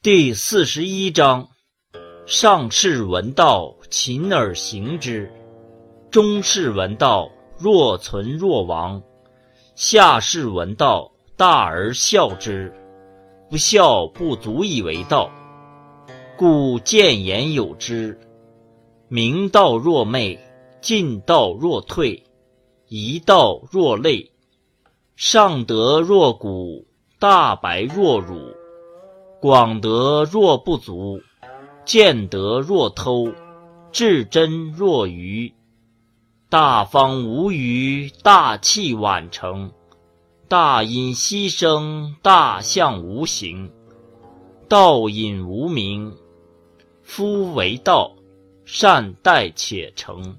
第四十一章：上士闻道，勤而行之；中士闻道，若存若亡；下士闻道，大而孝之。不孝，不足以为道。故谏言有之：明道若昧，进道若退，夷道若累，上德若谷，大白若辱。广德若不足，见德若偷，至真若愚。大方无余，大器晚成。大音希声，大象无形。道隐无名，夫为道，善待且成。